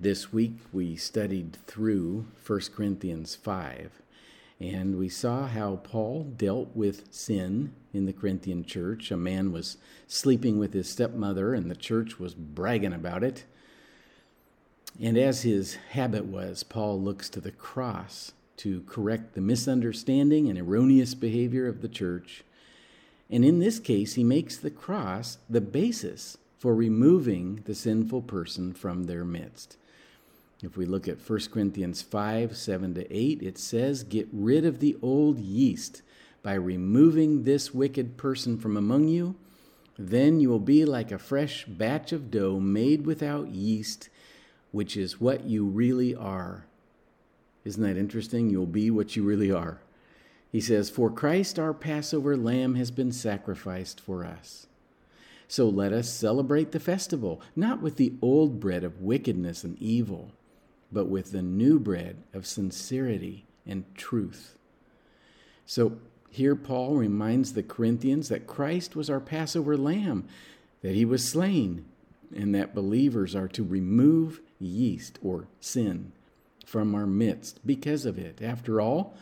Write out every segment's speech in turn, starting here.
This week we studied through 1 Corinthians 5, and we saw how Paul dealt with sin in the Corinthian church. A man was sleeping with his stepmother, and the church was bragging about it. And as his habit was, Paul looks to the cross to correct the misunderstanding and erroneous behavior of the church. And in this case, he makes the cross the basis for removing the sinful person from their midst. If we look at 1 Corinthians 5 7 to 8, it says, Get rid of the old yeast by removing this wicked person from among you. Then you will be like a fresh batch of dough made without yeast, which is what you really are. Isn't that interesting? You'll be what you really are. He says, For Christ our Passover lamb has been sacrificed for us. So let us celebrate the festival, not with the old bread of wickedness and evil but with the new bread of sincerity and truth. So here Paul reminds the Corinthians that Christ was our Passover lamb, that he was slain, and that believers are to remove yeast or sin from our midst because of it. After all,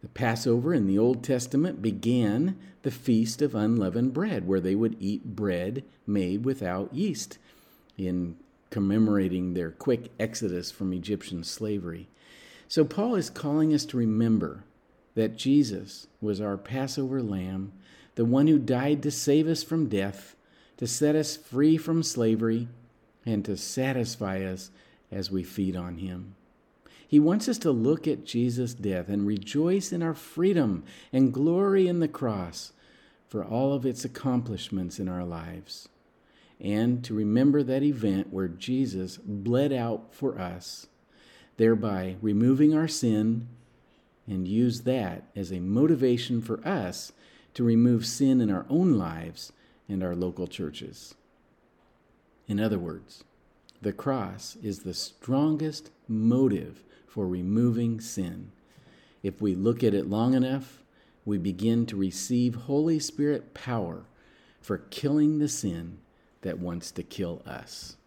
the Passover in the Old Testament began the feast of unleavened bread, where they would eat bread made without yeast. In commemorating their quick exodus from Egyptian slavery. So, Paul is calling us to remember that Jesus was our Passover lamb, the one who died to save us from death, to set us free from slavery, and to satisfy us as we feed on him. He wants us to look at Jesus' death and rejoice in our freedom and glory in the cross for all of its accomplishments in our lives and to remember that event where Jesus bled out for us, thereby removing our sin, and use that as a motivation for us to remove sin in our own lives and our local churches. In other words, the cross is the strongest motive for removing sin. If we look at it long enough, we begin to receive Holy Spirit power for killing the sin that wants to kill us.